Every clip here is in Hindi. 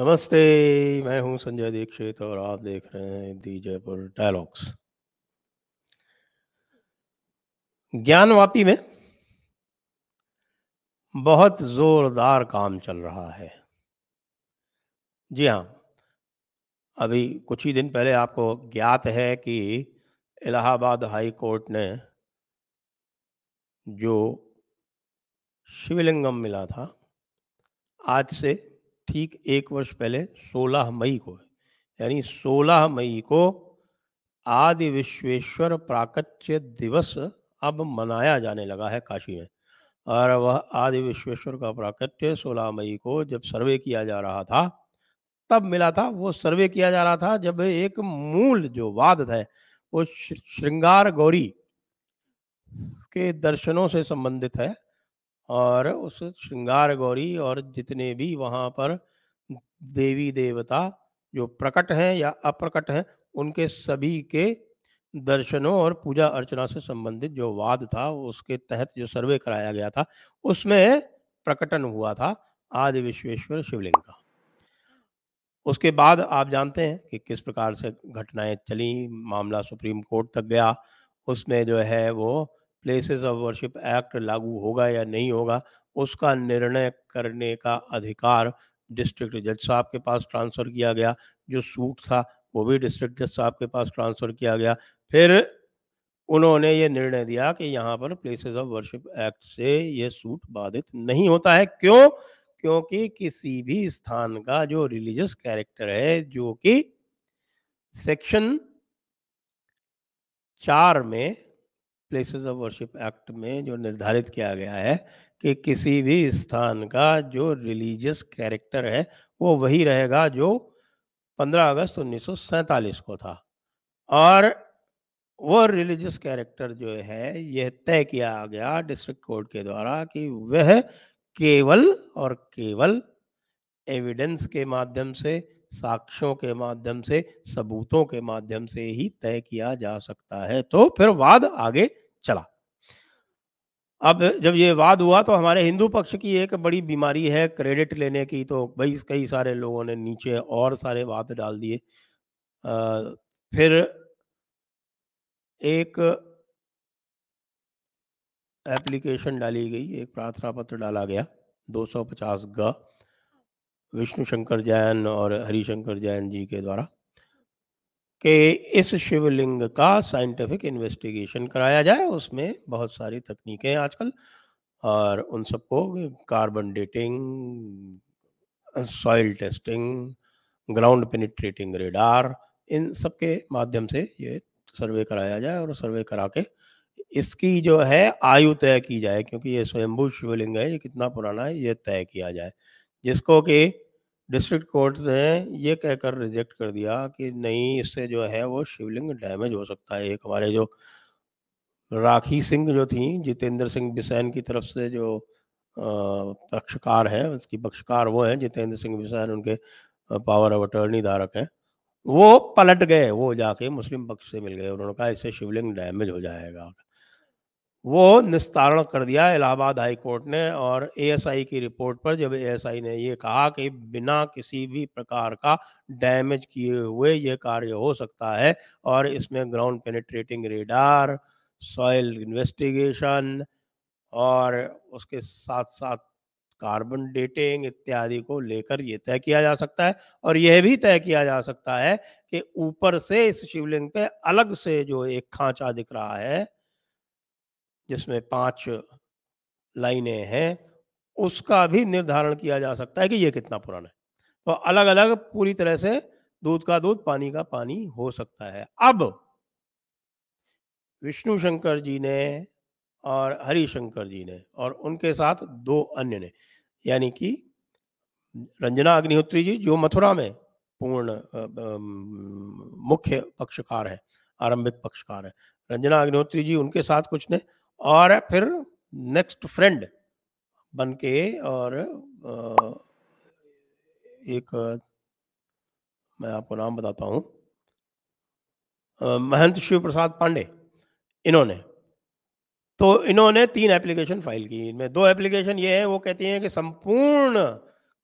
नमस्ते, मैं हूँ संजय दीक्षित और आप देख रहे हैं दी जयपुर डायलॉग्स। ज्ञानवापी में बहुत ज़ोरदार काम चल रहा है। जी हाँ, अभी कुछ ही दिन पहले आपको ज्ञात है कि इलाहाबाद हाई कोर्ट ने जो शिवलिंगम मिला था, आज से ठीक एक वर्ष पहले 16 मई को, यानी 16 मई को आदि विश्वेश्वर प्राकच्य दिवस अब मनाया जाने लगा है काशी में। और वह आदि विश्वेश्वर का प्राकट्य 16 मई को जब सर्वे किया जा रहा था, तब मिला था। वो सर्वे किया जा रहा था जब एक मूल जो वाद है, वो श्रृंगार गौरी के दर्शनों से संबंधित है। और उस श्रृंगार गौरी और जितने भी वहाँ पर देवी देवता जो प्रकट हैं या अप्रकट हैं, उनके सभी के दर्शनों और पूजा अर्चना से संबंधित जो वाद था, उसके तहत जो सर्वे कराया गया था, उसमें प्रकटन हुआ था आदि विश्वेश्वर शिवलिंग का। उसके बाद आप जानते हैं कि किस प्रकार से घटनाएँ चली, मामला सुप्रीम कोर्ट तक गया, उसमें जो है वो प्लेसेस ऑफ़ वर्शिप एक्ट लागू होगा या नहीं होगा, उसका निर्णय करने का अधिकार डिस्ट्रिक्ट जज साहब के पास ट्रांसफ़र किया गया। जो सूट था, वो भी डिस्ट्रिक्ट जज साहब के पास ट्रांसफ़र किया गया। फिर उन्होंने ये निर्णय दिया कि यहाँ पर प्लेसेस ऑफ़ वर्शिप एक्ट से ये सूट बाधित नहीं होता है। क्यों? क्योंकि किसी भी स्थान का जो रिलीजियस कैरेक्टर है, जो कि सेक्शन चार में प्लेसेस ऑफ़ वर्शिप एक्ट में जो निर्धारित किया गया है कि किसी भी स्थान का जो रिलीजियस कैरेक्टर है, वो वही रहेगा जो 15 अगस्त उन्नीस सौ सैंतालीस को था। और वो रिलीजियस कैरेक्टर जो है, यह तय किया गया डिस्ट्रिक्ट कोर्ट के द्वारा कि वह केवल और केवल एविडेंस के माध्यम से साक्ष्यों के माध्यम से, सबूतों के माध्यम से ही तय किया जा सकता है। तो फिर वाद आगे चला। अब जब ये वाद हुआ तो हमारे हिंदू पक्ष की एक बड़ी बीमारी है क्रेडिट लेने की। तो भाई कई सारे लोगों ने नीचे और सारे वाद डाल दिए। फिर एक एप्लीकेशन डाली गई, एक प्रार्थना पत्र डाला गया 250 ग। विष्णु शंकर जैन और हरिशंकर जैन जी के द्वारा कि इस शिवलिंग का साइंटिफिक इन्वेस्टिगेशन कराया जाए, उसमें बहुत सारी तकनीकें आजकल और उन सबको carbon dating, soil testing, ground penetrating radar, इन सब के माध्यम से ये सर्वे कराया जाए और सर्वे करा के इसकी जो है आयु तय की जाए, क्योंकि ये स्वयंभू शिवलिंग है, ये कितना पुराना है, ये तय किया जाए। जिसको कि डिस्ट्रिक्ट कोर्ट ने ये कहकर रिजेक्ट कर दिया कि नहीं, इससे जो है वो शिवलिंग डैमेज हो सकता है। एक हमारे जो राखी सिंह जो थी, जितेंद्र सिंह बिसैन की तरफ़ से जो पक्षकार है, उसकी पक्षकार वो हैं, जितेंद्र सिंह बिसैन उनके पावर ऑफ़ अटर्नी धारक हैं, वो पलट गए, वो जाके मुस्लिम पक्ष से मिल गए। उन्होंने कहा इससे शिवलिंग डैमेज हो जाएगा। वो निस्तारण कर दिया इलाहाबाद हाई कोर्ट ने और एएसआई की रिपोर्ट पर जब एएसआई ने ये कहा कि बिना किसी भी प्रकार का डैमेज किए हुए ये कार्य हो सकता है और इसमें ground penetrating radar, soil investigation और उसके साथ साथ कार्बन डेटिंग इत्यादि को लेकर ये तय किया जा सकता है। और यह भी तय किया जा सकता है कि ऊपर से इस शिवलिंग पे अलग से जो एक खांचा दिख रहा है जिसमें पाँच लाइनें हैं, उसका भी निर्धारण किया जा सकता है कि ये कितना पुराना है। तो अलग अलग पूरी तरह से दूध का दूध, पानी का पानी हो सकता है। अब विष्णु शंकर जी ने और हरिशंकर जी ने और उनके साथ दो अन्य ने, यानी कि रंजना अग्निहोत्री जी, जो मथुरा में पूर्ण मुख्य पक्षकार है, आरंभिक पक्षकार है। रंजना अग्निहोत्री जी उनके साथ कुछ ने और फिर नेक्स्ट फ्रेंड बन के और एक, मैं आपको नाम बताता हूँ। महंत शिव प्रसाद पांडे, इन्होंने। तो इन्होंने तीन एप्लीकेशन फ़ाइल की। इनमें दो एप्लीकेशन ये है, वो कहती हैं कि संपूर्ण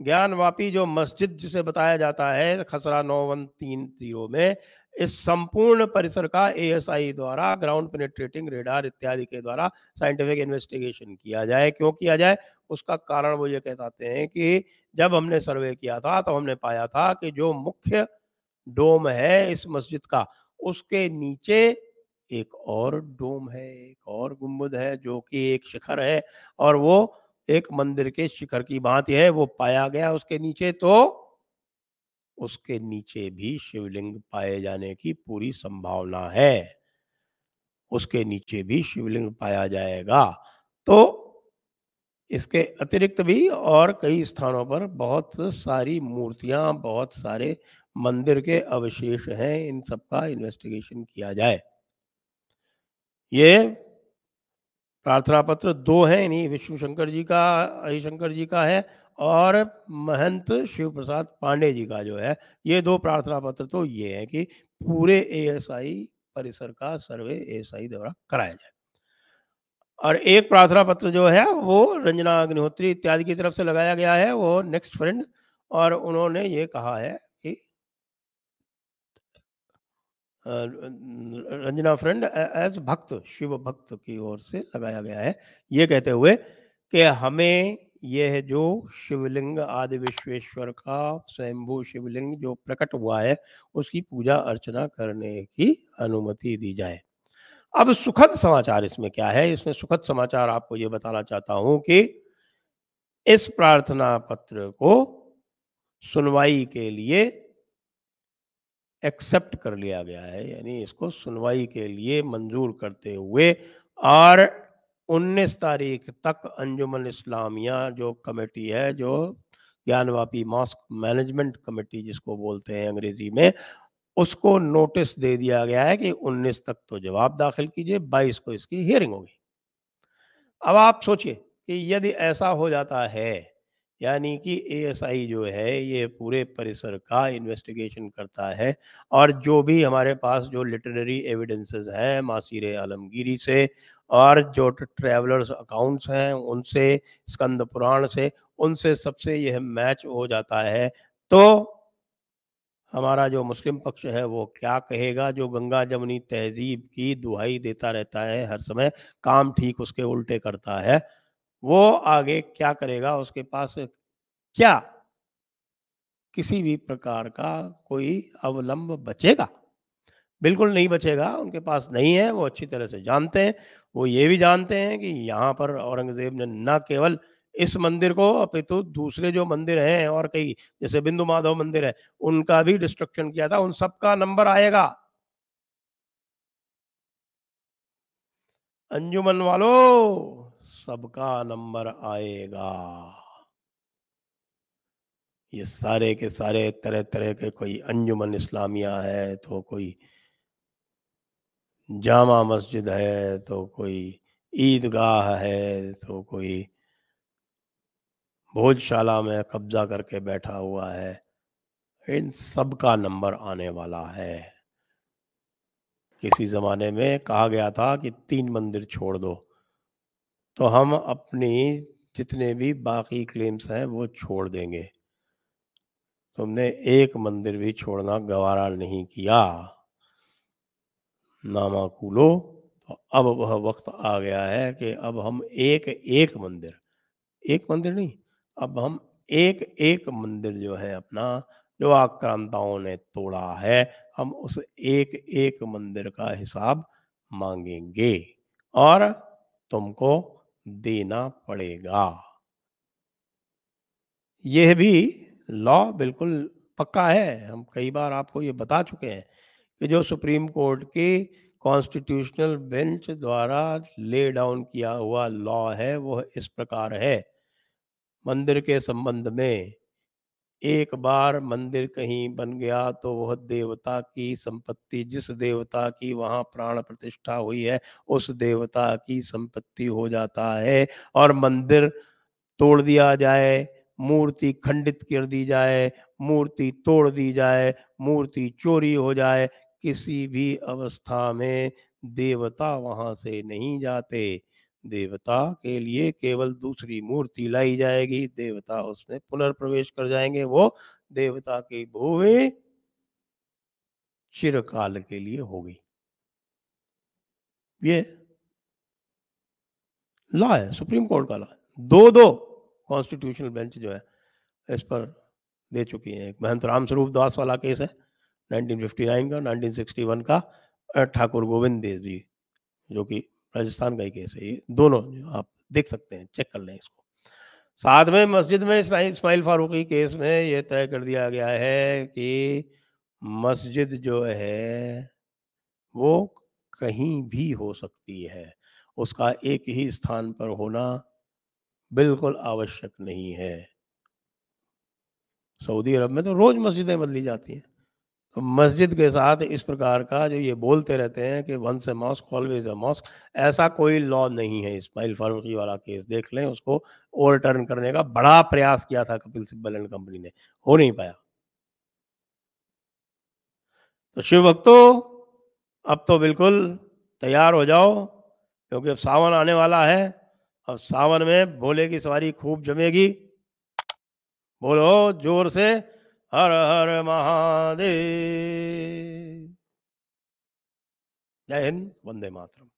ज्ञानवापी जो मस्जिद जिसे बताया जाता है, खसरा नौ वन तीन ज़ीरो में, इस संपूर्ण परिसर का एएसआई द्वारा ग्राउंड पेनेट्रेटिंग रेडार इत्यादि के द्वारा साइंटिफिक इन्वेस्टिगेशन किया जाए। क्यों किया जाए? उसका कारण वो ये कहते हैं कि जब हमने सर्वे किया था तो हमने पाया था कि जो मुख्य डोम है इस मस्जिद का, उसके नीचे एक और डोम है, एक और गुंबद है जो कि एक शिखर है, और वो एक मंदिर के शिखर की भांति है, वो पाया गया उसके नीचे तो उसके नीचे भी शिवलिंग पाए जाने की पूरी संभावना है। उसके नीचे भी शिवलिंग पाया जाएगा। तो इसके अतिरिक्त भी और कई स्थानों पर बहुत सारी मूर्तियाँ, बहुत सारे मंदिर के अवशेष हैं, इन सब का इन्वेस्टिगेशन किया जाए। ये प्रार्थना पत्र दो हैं इन्हीं विष्णु शंकर जी का, हरिशंकर जी का है और महंत शिव प्रसाद पांडे जी का जो है, ये दो प्रार्थना पत्र तो ये है कि पूरे एएसआई परिसर का सर्वे एएसआई द्वारा कराया जाए। और एक प्रार्थना पत्र जो है, वो रंजना अग्निहोत्री इत्यादि की तरफ़ से लगाया गया है, वो नेक्स्ट फ्रेंड और उन्होंने ये कहा है रंजना फ्रेंड एज भक्त, शिव भक्त की ओर से लगाया गया है। ये कहते हुए कि हमें यह जो शिवलिंग, आदि विश्वेश्वर का स्वयंभू शिवलिंग जो प्रकट हुआ है, उसकी पूजा अर्चना करने की अनुमति दी जाए। अब सुखद समाचार इसमें क्या है? इसमें सुखद समाचार आपको ये बताना चाहता हूँ कि इस प्रार्थना पत्र को सुनवाई के लिए एक्सेप्ट कर लिया गया है, यानी इसको सुनवाई के लिए मंजूर करते हुए और 19 तारीख तक अंजुमन इस्लामिया जो कमेटी है, जो ज्ञानवापी मॉस्क मैनेजमेंट कमेटी जिसको बोलते हैं अंग्रेज़ी में, उसको नोटिस दे दिया गया है कि 19 तक तो जवाब दाखिल कीजिए 22 को इसकी हियरिंग होगी। अब आप सोचिए कि यदि ऐसा हो जाता है यानी कि एएसआई जो है, ये पूरे परिसर का इन्वेस्टिगेशन करता है और जो भी हमारे पास जो लिटरेरी एविडेंसेस हैं मासीर आलमगीरी से और जो ट्रैवलर्स अकाउंट्स हैं उनसे, स्कंद पुराण से, उनसे सबसे यह मैच हो जाता है। तो हमारा जो मुस्लिम पक्ष है वो क्या कहेगा? जो गंगा जमुनी तहजीब की दुहाई देता रहता है हर समय, काम ठीक उसके उल्टे करता है। वो आगे क्या करेगा? उसके पास क्या? किसी भी प्रकार का कोई अवलंब बचेगा? बिल्कुल नहीं बचेगा, उनके पास नहीं है, वो अच्छी तरह से जानते हैं। वो ये भी जानते हैं कि यहाँ पर औरंगज़ेब ने न केवल इस मंदिर को, अपितु दूसरे जो मंदिर हैं और कई, जैसे बिंदु माधव मंदिर है, उनका भी डिस्ट्रक्शन किया था, उन सबका नंबर आएगा। अंजुमन वालों! सबका नंबर आएगा। ये सारे के सारे तरह तरह के कोई अंजुमन इस्लामिया है तो कोई जामा मस्जिद है तो कोई ईदगाह है तो कोई भोजशाला में कब्जा करके बैठा हुआ है। इन सब का नंबर आने वाला है। किसी जमाने में कहा गया था कि तीन मंदिर छोड़ दो। तो हम अपनी जितने भी बाकी क्लेम्स हैं, वो छोड़ देंगे। तुमने एक मंदिर भी छोड़ना गवारा नहीं किया। नामाकुलो तो अब वह वक्त आ गया है कि अब हम एक एक मंदिर एक मंदिर नहीं, अब हम एक एक मंदिर जो है अपना, जो आक्रांताओं ने तोड़ा है, हम उस एक एक मंदिर का हिसाब मांगेंगे। और तुमको देना पड़ेगा। यह भी लॉ बिल्कुल पक्का है। हम कई बार आपको ये बता चुके हैं कि जो सुप्रीम कोर्ट के कॉन्स्टिट्यूशनल बेंच द्वारा ले डाउन किया हुआ लॉ है, वह इस प्रकार है। मंदिर के संबंध में एक बार मंदिर कहीं बन गया तो वह देवता की संपत्ति, जिस देवता की वहाँ प्राण प्रतिष्ठा हुई है, उस देवता की संपत्ति हो जाता है और मंदिर तोड़ दिया जाए, मूर्ति खंडित कर दी जाए, मूर्ति तोड़ दी जाए, मूर्ति चोरी हो जाए, किसी भी अवस्था में देवता वहाँ से नहीं जाते। देवता के लिए केवल दूसरी मूर्ति लाई जाएगी। देवता उसमें पुनर्प्रवेश कर जाएँगे। वो देवता की भूमि चिरकाल के लिए होगी। ये लॉ है, सुप्रीम कोर्ट का लॉ दो दो कॉन्स्टिट्यूशनल बेंच जो है, इस पर दे चुकी है। एक महंत राम स्वरूप दास वाला केस है 1959 का 1961 का ठाकुर गोविंद देव जी, जो कि राजस्थान का ही केस है ये। दोनों आप देख सकते हैं, चेक कर लें इसको। साथ में मस्जिद में इस्माइल फारूकी केस में ये तय कर दिया गया है कि मस्जिद जो है, वो कहीं भी हो सकती है। उसका एक ही स्थान पर होना बिल्कुल आवश्यक नहीं है। सऊदी अरब में तो रोज मस्जिदें बदली जाती हैं। मस्जिद के साथ इस प्रकार का जो ये बोलते रहते हैं कि once a mosque always a mosque ऐसा कोई लॉ नहीं है। इस्माइल फारूकी वाला केस देख लें, उसको ओवरटर्न करने का बड़ा प्रयास किया था कपिल सिब्बल एंड कंपनी ने। हो नहीं पाया। तो शिव भक्तों, अब तो बिल्कुल तैयार हो जाओ, क्योंकि अब सावन आने वाला है अब सावन में भोले की सवारी खूब जमेगी। बोलो ज़ोर से हर हर महादेव। जय हिंद वंदे मातरम।